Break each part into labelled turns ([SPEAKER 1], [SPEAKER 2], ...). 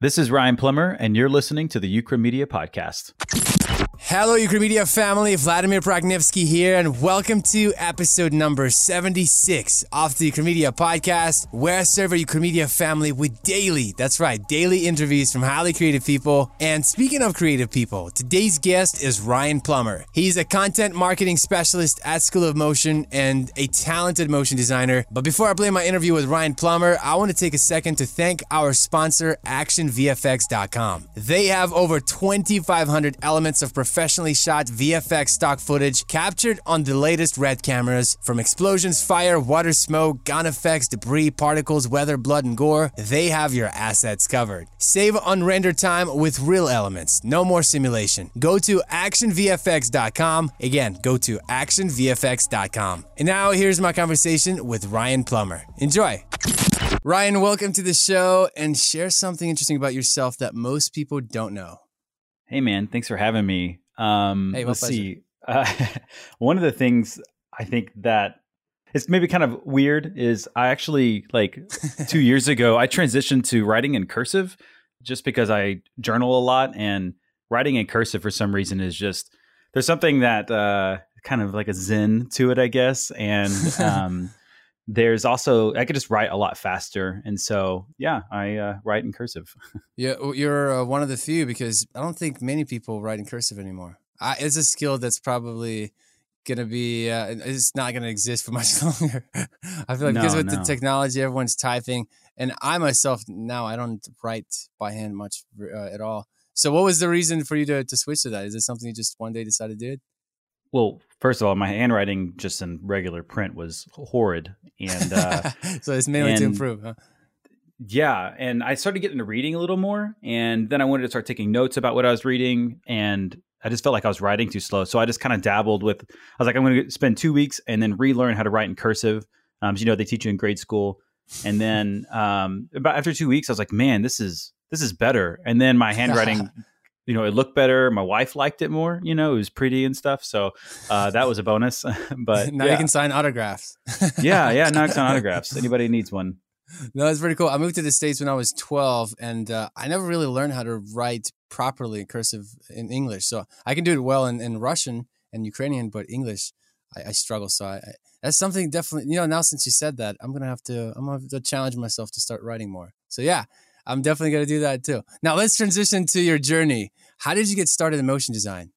[SPEAKER 1] This is Ryan Plummer, and you're listening to the Ukramedia Podcast.
[SPEAKER 2] Hello, Media family. Vladimir Pragnevsky here, and welcome to episode number 76 of the Media podcast, where I serve our Media family with daily, that's right, daily interviews from highly creative people. And speaking of creative people, today's guest is Ryan Plummer. He's a content marketing specialist at School of Motion and a talented motion designer. But before I play my interview with Ryan Plummer, I want to take a second to thank our sponsor, ActionVFX.com. They have over 2,500 elements of professional professionally shot VFX stock footage captured on the latest red cameras. From explosions, fire, water, smoke, gun effects, debris, particles, weather, blood, and gore, they have your assets covered. Save on render time with real elements. No more simulation. Go to actionvfx.com. Again, go to actionvfx.com. And now here's my conversation with Ryan Plummer. Enjoy. Ryan, welcome to the show and share something interesting about yourself that most people don't know.
[SPEAKER 1] Hey, man, thanks for having me. Um,
[SPEAKER 2] hey,
[SPEAKER 1] let's pleasure. see. Uh, one of the things I think that it's maybe kind of weird is I actually like two years ago I transitioned to writing in cursive just because I journal a lot and writing in cursive for some reason is just there's something that uh, kind of like a zen to it, I guess, and um, there's also I could just write a lot faster, and so yeah, I uh, write in cursive.
[SPEAKER 2] yeah, you're uh, one of the few because I don't think many people write in cursive anymore. I, it's a skill that's probably gonna be uh, it's not gonna exist for much longer. I feel like no, because with no. the technology, everyone's typing, and I myself now I don't write by hand much uh, at all. So, what was the reason for you to to switch to that? Is it something you just one day decided to do?
[SPEAKER 1] Well, first of all, my handwriting just in regular print was horrid, and uh,
[SPEAKER 2] so it's mainly and, to improve. Huh?
[SPEAKER 1] Yeah, and I started getting to reading a little more, and then I wanted to start taking notes about what I was reading, and I just felt like I was writing too slow. So I just kind of dabbled with. I was like, I'm going to spend two weeks and then relearn how to write in cursive. Um, you know, they teach you in grade school, and then um, about after two weeks, I was like, man, this is this is better. And then my handwriting you know, it looked better. My wife liked it more. You know, it was pretty and stuff. So uh, that was a bonus. but
[SPEAKER 2] now
[SPEAKER 1] yeah.
[SPEAKER 2] you can sign autographs.
[SPEAKER 1] yeah, yeah. Now I can sign autographs. Anybody needs one.
[SPEAKER 2] No, it's pretty cool. I moved to the states when I was 12, and uh, I never really learned how to write properly cursive in English. So I can do it well in, in Russian and Ukrainian, but English I, I struggle. So I, I, that's something definitely. You know, now since you said that, I'm gonna have to. I'm gonna have to challenge myself to start writing more. So yeah, I'm definitely going to do that too. Now let's transition to your journey. How did you get started in motion design?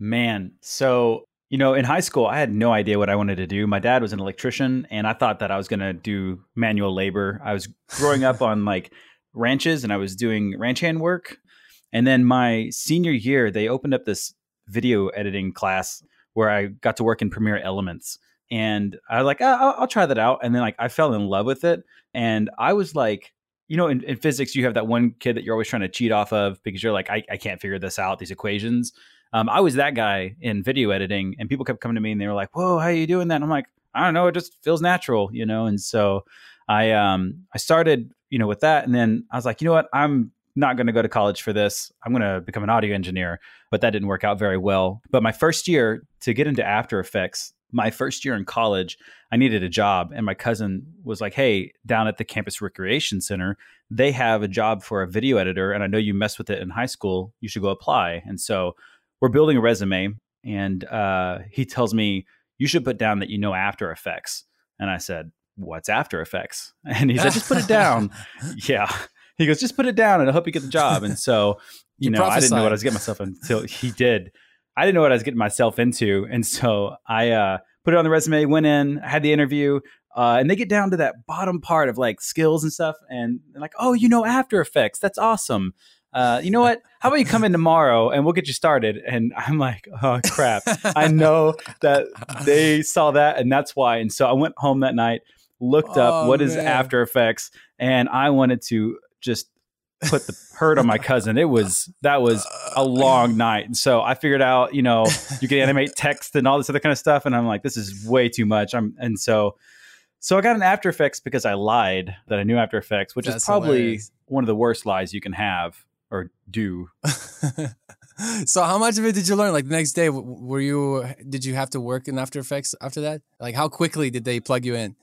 [SPEAKER 1] Man, so you know, in high school, I had no idea what I wanted to do. My dad was an electrician, and I thought that I was going to do manual labor. I was growing up on like ranches, and I was doing ranch hand work. And then my senior year, they opened up this video editing class where I got to work in Premiere Elements. And I was like, oh, I'll, I'll try that out. And then like I fell in love with it. And I was like you know, in, in, physics, you have that one kid that you're always trying to cheat off of because you're like, I, I can't figure this out, these equations. Um, I was that guy in video editing, and people kept coming to me and they were like, "Whoa, how are you doing that?" And I'm like, "I don't know, it just feels natural, you know." And so I um I started, you know, with that, and then I was like, you know what, I'm not going to go to college for this. I'm going to become an audio engineer, but that didn't work out very well. But my first year to get into After Effects, my first year in college, I needed a job. And my cousin was like, Hey, down at the campus recreation center, they have a job for a video editor. And I know you messed with it in high school. You should go apply. And so we're building a resume. And uh, he tells me, You should put down that you know After Effects. And I said, What's After Effects? And he said, Just put it down. yeah. He goes, Just put it down and I hope you get the job. And so, you, you know, prophesied. I didn't know what I was getting myself until he did. I didn't know what I was getting myself into. And so I uh, put it on the resume, went in, had the interview, uh, and they get down to that bottom part of like skills and stuff. And they're like, oh, you know, After Effects. That's awesome. Uh, you know what? How about you come in tomorrow and we'll get you started? And I'm like, oh, crap. I know that they saw that and that's why. And so I went home that night, looked up oh, what is man. After Effects, and I wanted to just put the hurt on my cousin. It was that was a long night. And so I figured out, you know, you can animate text and all this other kind of stuff. And I'm like, this is way too much. I'm and so so I got an After Effects because I lied that I knew After Effects, which That's is probably hilarious. one of the worst lies you can have or do.
[SPEAKER 2] so how much of it did you learn? Like the next day, were you did you have to work in After Effects after that? Like how quickly did they plug you in?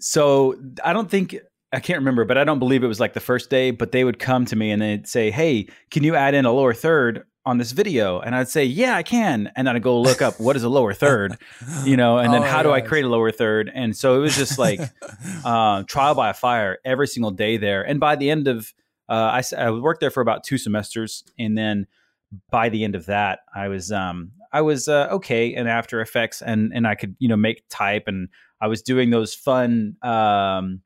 [SPEAKER 1] So I don't think I can't remember, but I don't believe it was like the first day, but they would come to me and they'd say, Hey, can you add in a lower third on this video? And I'd say, Yeah, I can. And then I'd go look up what is a lower third, you know, and then oh, how do I create a lower third? And so it was just like uh, trial by fire every single day there. And by the end of, uh, I, I worked there for about two semesters. And then by the end of that, I was, um, I was uh, okay in After Effects and, and I could, you know, make type and I was doing those fun, um,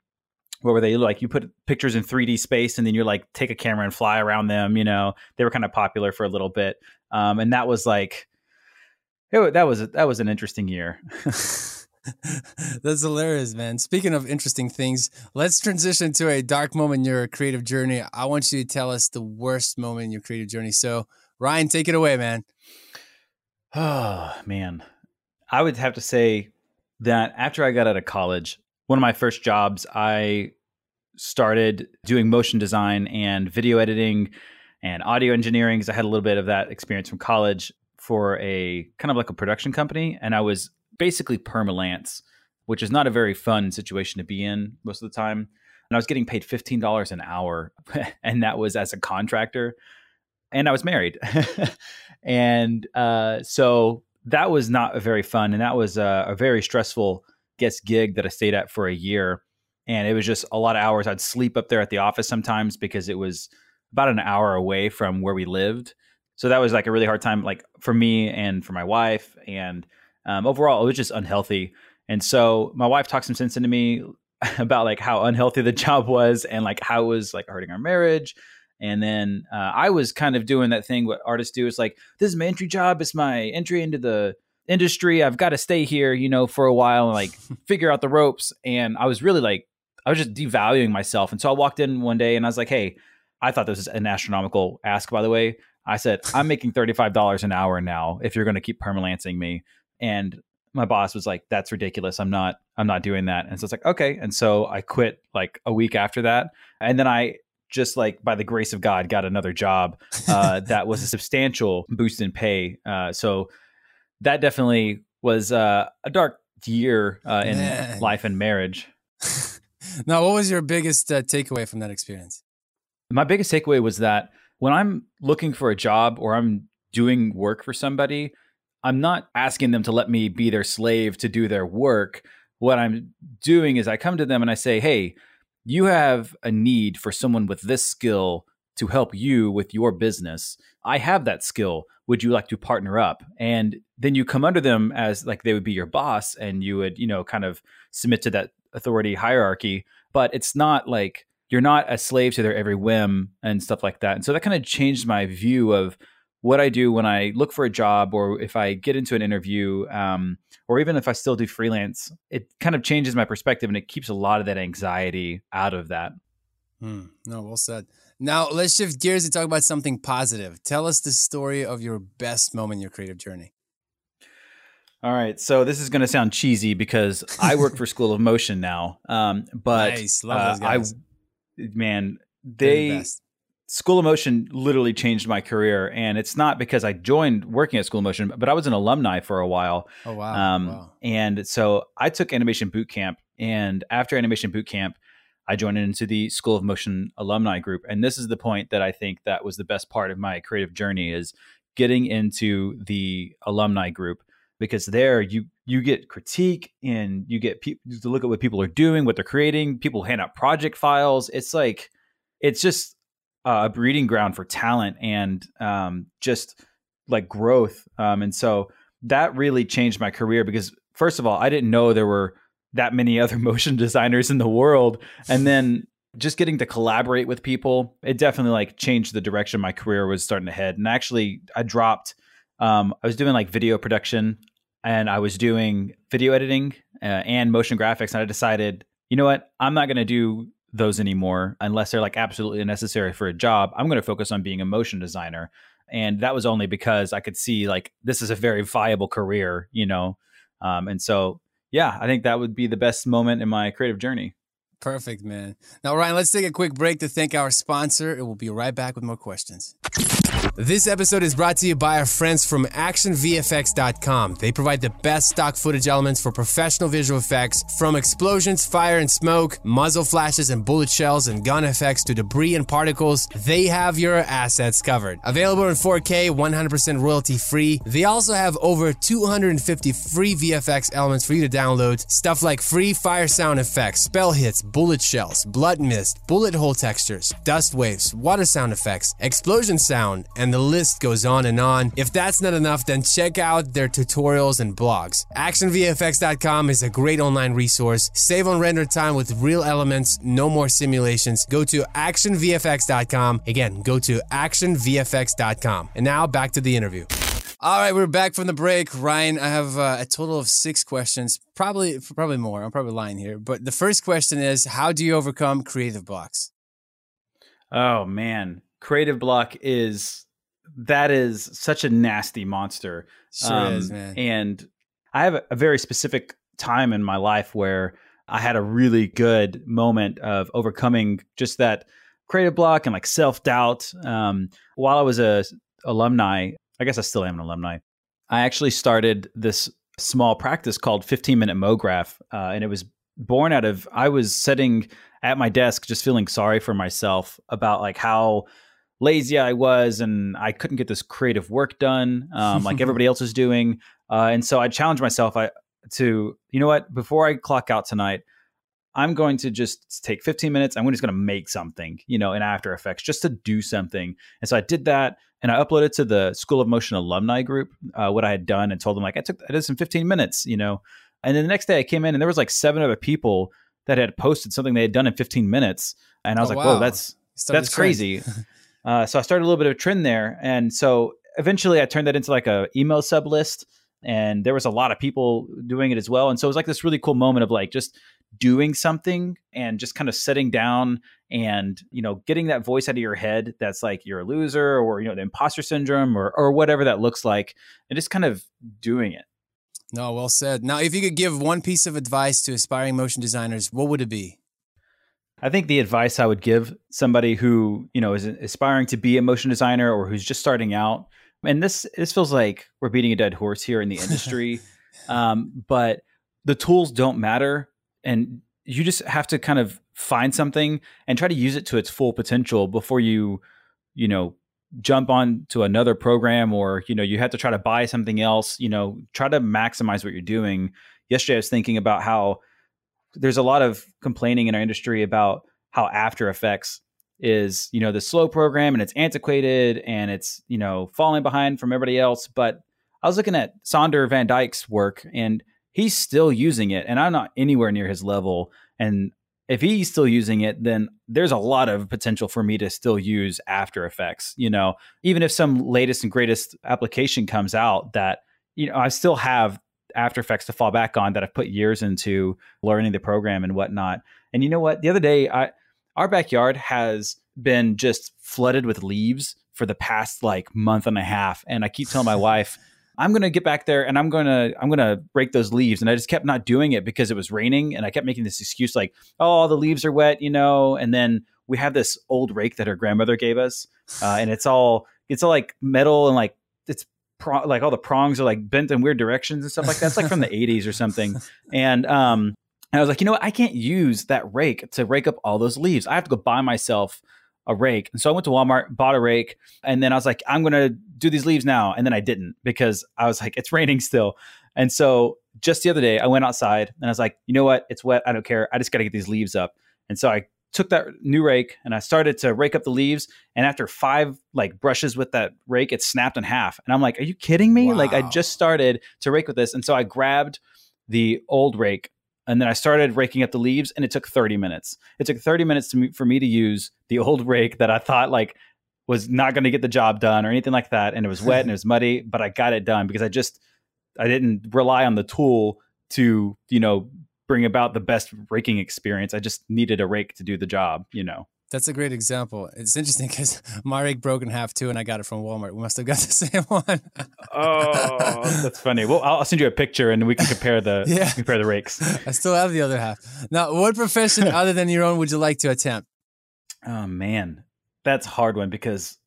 [SPEAKER 1] what were they like you put pictures in 3d space and then you're like take a camera and fly around them you know they were kind of popular for a little bit um, and that was like it, that was that was an interesting year
[SPEAKER 2] That's hilarious, man. Speaking of interesting things, let's transition to a dark moment in your creative journey. I want you to tell us the worst moment in your creative journey. So, Ryan, take it away, man.
[SPEAKER 1] Oh, man. I would have to say that after I got out of college, one of my first jobs, I started doing motion design and video editing and audio engineering because I had a little bit of that experience from college for a kind of like a production company. And I was basically permalance, which is not a very fun situation to be in most of the time. And I was getting paid $15 an hour, and that was as a contractor. And I was married. and uh, so that was not a very fun. And that was a, a very stressful guest gig that I stayed at for a year. And it was just a lot of hours. I'd sleep up there at the office sometimes because it was about an hour away from where we lived. So that was like a really hard time, like for me and for my wife. And um, overall, it was just unhealthy. And so my wife talked some sense into me about like how unhealthy the job was and like how it was like hurting our marriage. And then uh, I was kind of doing that thing what artists do is like, this is my entry job. It's my entry into the industry. I've got to stay here, you know, for a while and like figure out the ropes. And I was really like, I was just devaluing myself. And so I walked in one day and I was like, hey, I thought this was an astronomical ask, by the way. I said, I'm making $35 an hour now if you're going to keep permalancing me. And my boss was like, that's ridiculous. I'm not, I'm not doing that. And so it's like, okay. And so I quit like a week after that. And then I just like by the grace of God got another job uh, that was a substantial boost in pay. Uh, so that definitely was uh, a dark year uh, in Man. life and marriage.
[SPEAKER 2] now, what was your biggest uh, takeaway from that experience?
[SPEAKER 1] My biggest takeaway was that when I'm looking for a job or I'm doing work for somebody, I'm not asking them to let me be their slave to do their work. What I'm doing is I come to them and I say, hey, you have a need for someone with this skill to help you with your business. I have that skill. Would you like to partner up? And then you come under them as like they would be your boss and you would, you know, kind of submit to that authority hierarchy. But it's not like you're not a slave to their every whim and stuff like that. And so that kind of changed my view of what I do when I look for a job or if I get into an interview, um, or even if I still do freelance, it kind of changes my perspective and it keeps a lot of that anxiety out of that.
[SPEAKER 2] Hmm. No, well said. Now let's shift gears and talk about something positive. Tell us the story of your best moment in your creative journey.
[SPEAKER 1] All right, so this is going to sound cheesy because I work for School of Motion now, um, but nice. uh, I, man, they the School of Motion literally changed my career, and it's not because I joined working at School of Motion, but I was an alumni for a while.
[SPEAKER 2] Oh wow! Um,
[SPEAKER 1] wow. And so I took animation boot camp, and after animation boot camp, I joined into the School of Motion alumni group. And this is the point that I think that was the best part of my creative journey is getting into the alumni group because there you you get critique and you get people to look at what people are doing, what they're creating. People hand out project files. It's like it's just a breeding ground for talent and um, just like growth. Um, and so that really changed my career because first of all, I didn't know there were that many other motion designers in the world. And then just getting to collaborate with people it definitely like changed the direction my career was starting to head. And actually i dropped um, i was doing like video production and i was doing video editing uh, and motion graphics. And i decided you know what? I'm not going to do those anymore unless they're like absolutely necessary for a job. I'm going to focus on being a motion designer. And that was only because i could see like this is a very viable career you know? Um, and so yeah, I think that would be the best moment in my creative journey.
[SPEAKER 2] Perfect, man. Now, Ryan, let's take a quick break to thank our sponsor, and we'll be right back with more questions. This episode is brought to you by our friends from ActionVFX.com. They provide the best stock footage elements for professional visual effects, from explosions, fire and smoke, muzzle flashes and bullet shells, and gun effects to debris and particles. They have your assets covered. Available in 4K, 100% royalty free. They also have over 250 free VFX elements for you to download. Stuff like free fire sound effects, spell hits, bullet shells, blood mist, bullet hole textures, dust waves, water sound effects, explosion sound, and the list goes on and on. If that's not enough, then check out their tutorials and blogs. ActionVFX.com is a great online resource. Save on render time with real elements, no more simulations. Go to ActionVFX.com. Again, go to ActionVFX.com. And now back to the interview. All right, we're back from the break. Ryan, I have uh, a total of six questions, probably probably more. I'm probably lying here, but the first question is, how do you overcome creative blocks?
[SPEAKER 1] Oh man, creative block is that is such a nasty monster.
[SPEAKER 2] Sure um, is, man.
[SPEAKER 1] And I have a, a very specific time in my life where I had a really good moment of overcoming just that creative block and like self doubt. Um, while I was a alumni, I guess I still am an alumni. I actually started this small practice called 15 minute MoGraph, uh, and it was born out of I was sitting at my desk just feeling sorry for myself about like how lazy I was and I couldn't get this creative work done um, like everybody else is doing. Uh, and so I challenged myself I, to, you know what, before I clock out tonight, I'm going to just take 15 minutes. I'm just going to make something, you know, in After Effects just to do something. And so I did that and I uploaded to the School of Motion alumni group uh, what I had done and told them like I took I did some 15 minutes, you know. And then the next day I came in and there was like seven other people that had posted something they had done in 15 minutes. And I was oh, like, wow. whoa, that's that's crazy. Uh, so I started a little bit of a trend there, and so eventually I turned that into like a email sub list, and there was a lot of people doing it as well. And so it was like this really cool moment of like just doing something and just kind of sitting down and you know getting that voice out of your head that's like you're a loser or you know the imposter syndrome or or whatever that looks like and just kind of doing it.
[SPEAKER 2] No well said. Now if you could give one piece of advice to aspiring motion designers what would it be
[SPEAKER 1] I think the advice I would give somebody who, you know, is aspiring to be a motion designer or who's just starting out, and this this feels like we're beating a dead horse here in the industry, um, but the tools don't matter, and you just have to kind of find something and try to use it to its full potential before you, you know, jump on to another program or you know you have to try to buy something else. You know, try to maximize what you're doing. Yesterday, I was thinking about how there's a lot of complaining in our industry about how After Effects is, you know, the slow program and it's antiquated and it's, you know, falling behind from everybody else. But I was looking at Sander van Dijk's work and he's still using it and I'm not anywhere near his level. And if he's still using it, then there's a lot of potential for me to still use After Effects. You know, even if some latest and greatest application comes out that, you know, I still have after Effects to fall back on that I've put years into learning the program and whatnot. And you know what? The other day, I our backyard has been just flooded with leaves for the past like month and a half, and I keep telling my wife. I'm gonna get back there and I'm gonna I'm gonna break those leaves. And I just kept not doing it because it was raining, and I kept making this excuse like, "Oh, the leaves are wet," you know. And then we have this old rake that her grandmother gave us, uh, and it's all it's all like metal and like pro- like all the prongs are like bent in weird directions and stuff like that. It's like from the 80s or something. And um, and I was like, you know what? I can't use that rake to rake up all those leaves. I have to go buy myself a rake. And so I went to Walmart, bought a rake, and then I was like, I'm going to do these leaves now. And then I didn't because I was like, it's raining still. And so just the other day, I went outside and I was like, you know what? It's wet. I don't care. I just got to get these leaves up. And so I took that new rake and I started to rake up the leaves. And after five like brushes with that rake, it snapped in half. And I'm like, are you kidding me? Wow. Like I just started to rake with this. And so I grabbed the old rake and then I started raking up the leaves and it took 30 minutes. It took 30 minutes me, for me to use the old rake that I thought like was not going to get the job done or anything like that. And it was wet and it was muddy, but I got it done because I just, I didn't rely on the tool to, you know, bring about the best raking experience. I just needed a rake to do the job, you know.
[SPEAKER 2] That's a great example. It's interesting because my rake broke in half too, and I got it from Walmart. We must have got the same one.
[SPEAKER 1] oh, that's funny. Well, I'll send you a picture, and we can compare the yeah. compare the rakes.
[SPEAKER 2] I still have the other half. Now, what profession other than your own would you like to attempt?
[SPEAKER 1] Oh man, that's a hard one because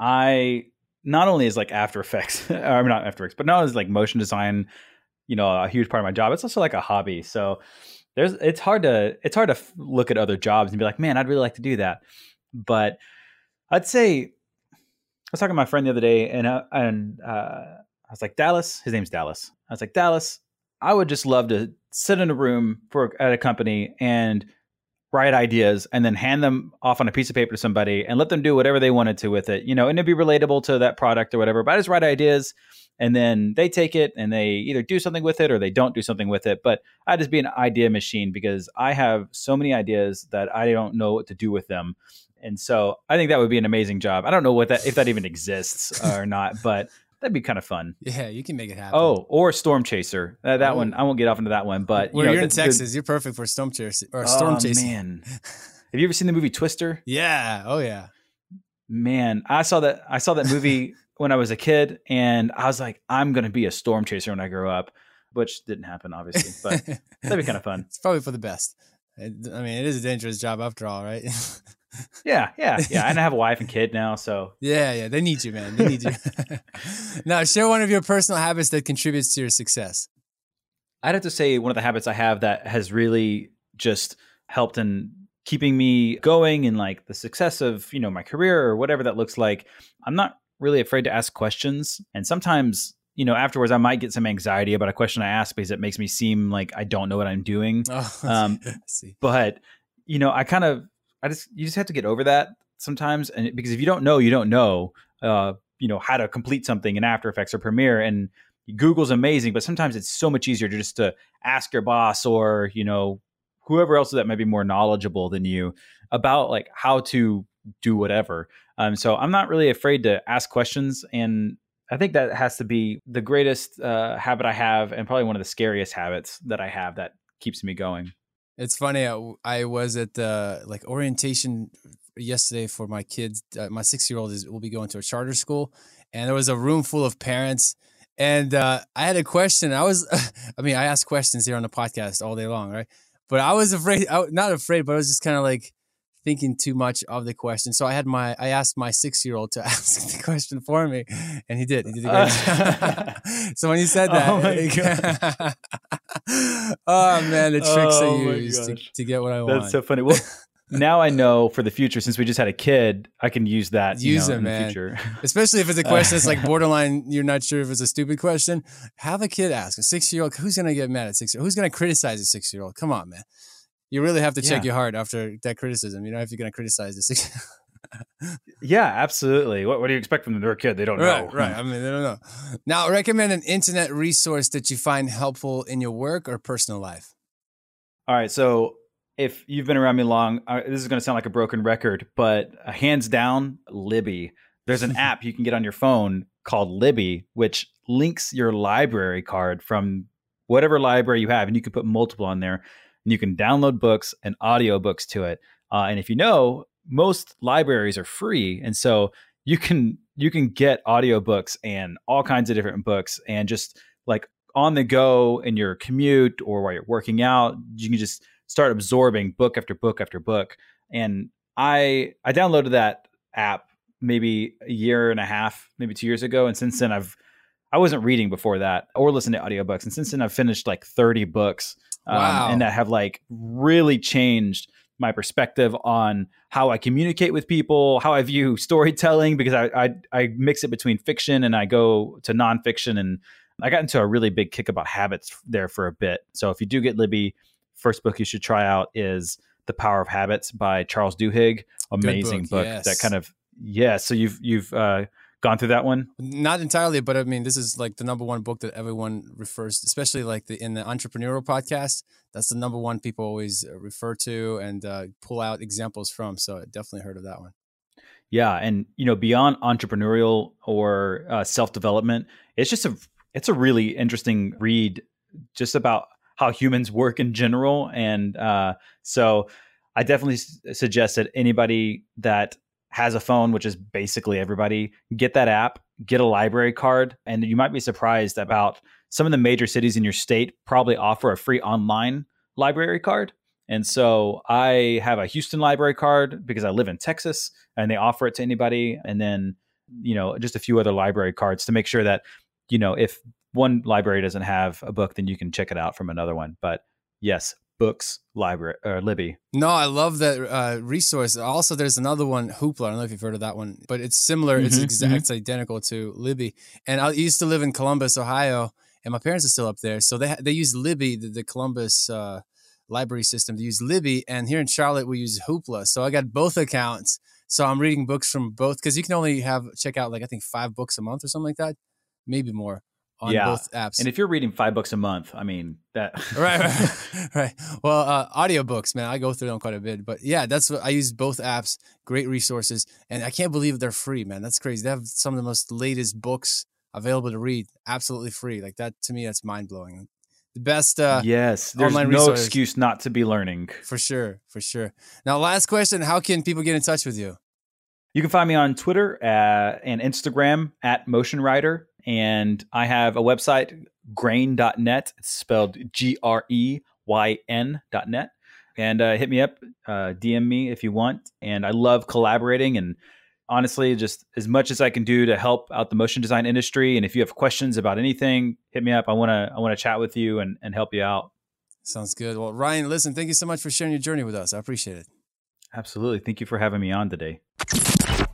[SPEAKER 1] I not only is like After Effects, or not After Effects, but not as like motion design, you know, a huge part of my job. It's also like a hobby. So there's it's hard to it's hard to look at other jobs and be like, man, I'd really like to do that. But I'd say I was talking to my friend the other day, and uh, and uh, I was like, Dallas. His name's Dallas. I was like, Dallas. I would just love to sit in a room for at a company and write ideas and then hand them off on a piece of paper to somebody and let them do whatever they wanted to with it, you know, and it'd be relatable to that product or whatever. But I just write ideas and then they take it and they either do something with it or they don't do something with it. But I just be an idea machine because I have so many ideas that I don't know what to do with them. And so I think that would be an amazing job. I don't know what that if that even exists or not, but that'd be kind of fun.
[SPEAKER 2] Yeah, you can make it happen.
[SPEAKER 1] Oh, or Storm Chaser. Uh, that oh. one I won't get off into that one, but
[SPEAKER 2] you
[SPEAKER 1] well,
[SPEAKER 2] you're in Texas, you're perfect for Storm Chaser or Storm oh, Chaser.
[SPEAKER 1] Man, have you ever seen the movie Twister?
[SPEAKER 2] Yeah. Oh yeah.
[SPEAKER 1] Man, I saw that. I saw that movie when I was a kid, and I was like, I'm gonna be a storm chaser when I grow up, which didn't happen, obviously, but that'd be kind of fun.
[SPEAKER 2] It's probably for the best. I mean, it is a dangerous job after all, right?
[SPEAKER 1] Yeah, yeah, yeah. And I have a wife and kid now, so
[SPEAKER 2] yeah, yeah. They need you, man. They need you. now, share one of your personal habits that contributes to your success.
[SPEAKER 1] I'd have to say one of the habits I have that has really just helped in keeping me going and like the success of you know my career or whatever that looks like. I'm not really afraid to ask questions, and sometimes you know, afterwards I might get some anxiety about a question I ask because it makes me seem like I don't know what I'm doing. Oh, um, but you know, I kind of I just you just have to get over that sometimes, and because if you don't know, you don't know. Uh, you know how to complete something in After Effects or Premiere, and Google's amazing, but sometimes it's so much easier to just to ask your boss or you know whoever else that might be more knowledgeable than you about like how to do whatever. Um, so I'm not really afraid to ask questions, and I think that has to be the greatest uh, habit I have, and probably one of the scariest habits that I have that keeps me going.
[SPEAKER 2] It's funny. I, I was at the like orientation yesterday for my kids. Uh, my six year old is will be going to a charter school, and there was a room full of parents. And uh, I had a question. I was, I mean, I ask questions here on the podcast all day long, right? But I was afraid, I, not afraid, but I was just kind of like thinking too much of the question. So I had my, I asked my six year old to ask the question for me, and he did. He did a great uh, so when you said that, oh, oh man, the tricks oh, I use to, to, get what I want.
[SPEAKER 1] That's so funny. Well, now I know for the future, since we just had a kid, I can use that. Use you know, it, man. future.
[SPEAKER 2] Especially if it's a question that's like borderline, you're not sure if it's a stupid question. Have a kid ask a six year old. Who's gonna get mad at six year? Who's gonna criticize a six year old? Come on, man. You really have to check yeah. your heart after that criticism. You know, if you're gonna criticize the six.
[SPEAKER 1] Yeah, absolutely. What, what do you expect from them? They're a kid? They don't
[SPEAKER 2] right,
[SPEAKER 1] know.
[SPEAKER 2] Right. I mean, they don't know. Now, recommend an internet resource that you find helpful in your work or personal life.
[SPEAKER 1] All right. So, if you've been around me long, uh, this is going to sound like a broken record, but uh, hands down, Libby. There's an app you can get on your phone called Libby, which links your library card from whatever library you have, and you can put multiple on there. And you can download books and audiobooks to it. Uh, and if you know, most libraries are free, and so you can you can get audiobooks and all kinds of different books, and just like on the go in your commute or while you're working out, you can just start absorbing book after book after book. And I I downloaded that app maybe a year and a half, maybe two years ago, and since then I've I wasn't reading before that or listening to audiobooks, and since then I've finished like 30 books, um, wow. and that have like really changed my perspective on how I communicate with people, how I view storytelling, because I, I, I mix it between fiction and I go to nonfiction, and I got into a really big kick about habits there for a bit. So if you do get Libby, first book you should try out is The Power of Habits by Charles Duhigg. Amazing book, book yes. that kind of yeah. So you've you've uh, gone through that one?
[SPEAKER 2] Not entirely, but I mean, this is like the number one book that everyone refers, to, especially like the in the entrepreneurial podcast. That's the number one people always uh, refer to and uh, pull out examples from. So I definitely heard of that one.
[SPEAKER 1] Yeah, and you know, beyond entrepreneurial or uh, self development, it's just a it's a really interesting read, just about how humans work in general. And uh, so I definitely suggest that anybody that has a phone, which is basically everybody, get that app, get a library card, and you might be surprised about some of the major cities in your state probably offer a free online library card. And so I have a Houston library card because I live in Texas and they offer it to anybody. And then you know, just a few other library cards to make sure that, you know, if one library doesn't have a book, then you can check it out from another one. But yes, books library or Libby.
[SPEAKER 2] No, I love that uh, resource. Also, there's another one, Hoopla. I don't know if you've heard of that one, but it's similar. Mm-hmm, it's exact, mm-hmm. it's identical to Libby. And I used to live in Columbus, Ohio, and my parents are still up there. So they they use Libby, the, the Columbus uh, library system. They use Libby, and here in Charlotte we use Hoopla. So I got both accounts. So I'm reading books from both because you can only have check out like I think five books a month or something like that, maybe more on yeah. both apps.
[SPEAKER 1] And if you're reading five books a month, I mean that
[SPEAKER 2] right, right, right. Well, uh, audiobooks, man, I go through them quite a bit. But yeah, that's what I use both apps. Great resources, and I can't believe they're free, man. That's crazy. They have some of the most latest books available to read, absolutely free. Like that to me, that's mind blowing. The best. Uh,
[SPEAKER 1] yes, there's no resource. excuse not to be learning.
[SPEAKER 2] For sure, for sure. Now, last question: How can people get in touch with you?
[SPEAKER 1] You can find me on Twitter uh, and Instagram at Motion Rider. And I have a website, greyn.net. It's spelled G R E Y N.net. And uh, hit me up, uh, DM me if you want. And I love collaborating and honestly, just as much as I can do to help out the motion design industry. And if you have questions about anything, hit me up. I want to I want to chat with you and, and help you out.
[SPEAKER 2] Sounds good. Well, Ryan, listen, thank you so much for sharing your journey with us. I appreciate it.
[SPEAKER 1] Absolutely. Thank you for having me on today.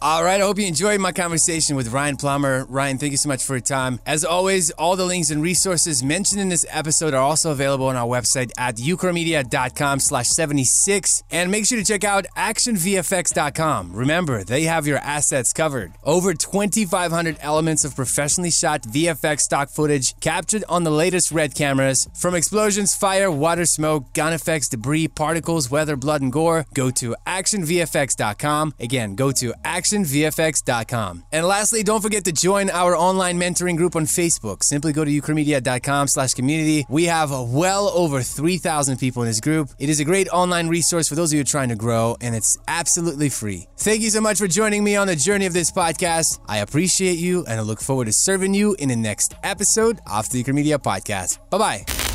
[SPEAKER 2] All right, I hope you enjoyed my conversation with Ryan Plummer. Ryan, thank you so much for your time. As always, all the links and resources mentioned in this episode are also available on our website at ukramedia.com slash 76. And make sure to check out actionvfx.com. Remember, they have your assets covered. Over 2,500 elements of professionally shot VFX stock footage captured on the latest red cameras. From explosions, fire, water, smoke, gun effects, debris, particles, weather, blood, and gore, go to actionvfx.com. Again, go to actionvfx.com. And lastly, don't forget to join our online mentoring group on Facebook. Simply go to ukramedia.com slash community. We have well over 3,000 people in this group. It is a great online resource for those of you trying to grow, and it's absolutely free. Thank you so much for joining me on the journey of this podcast. I appreciate you, and I look forward to serving you in the next episode of the Ukramedia podcast. Bye-bye.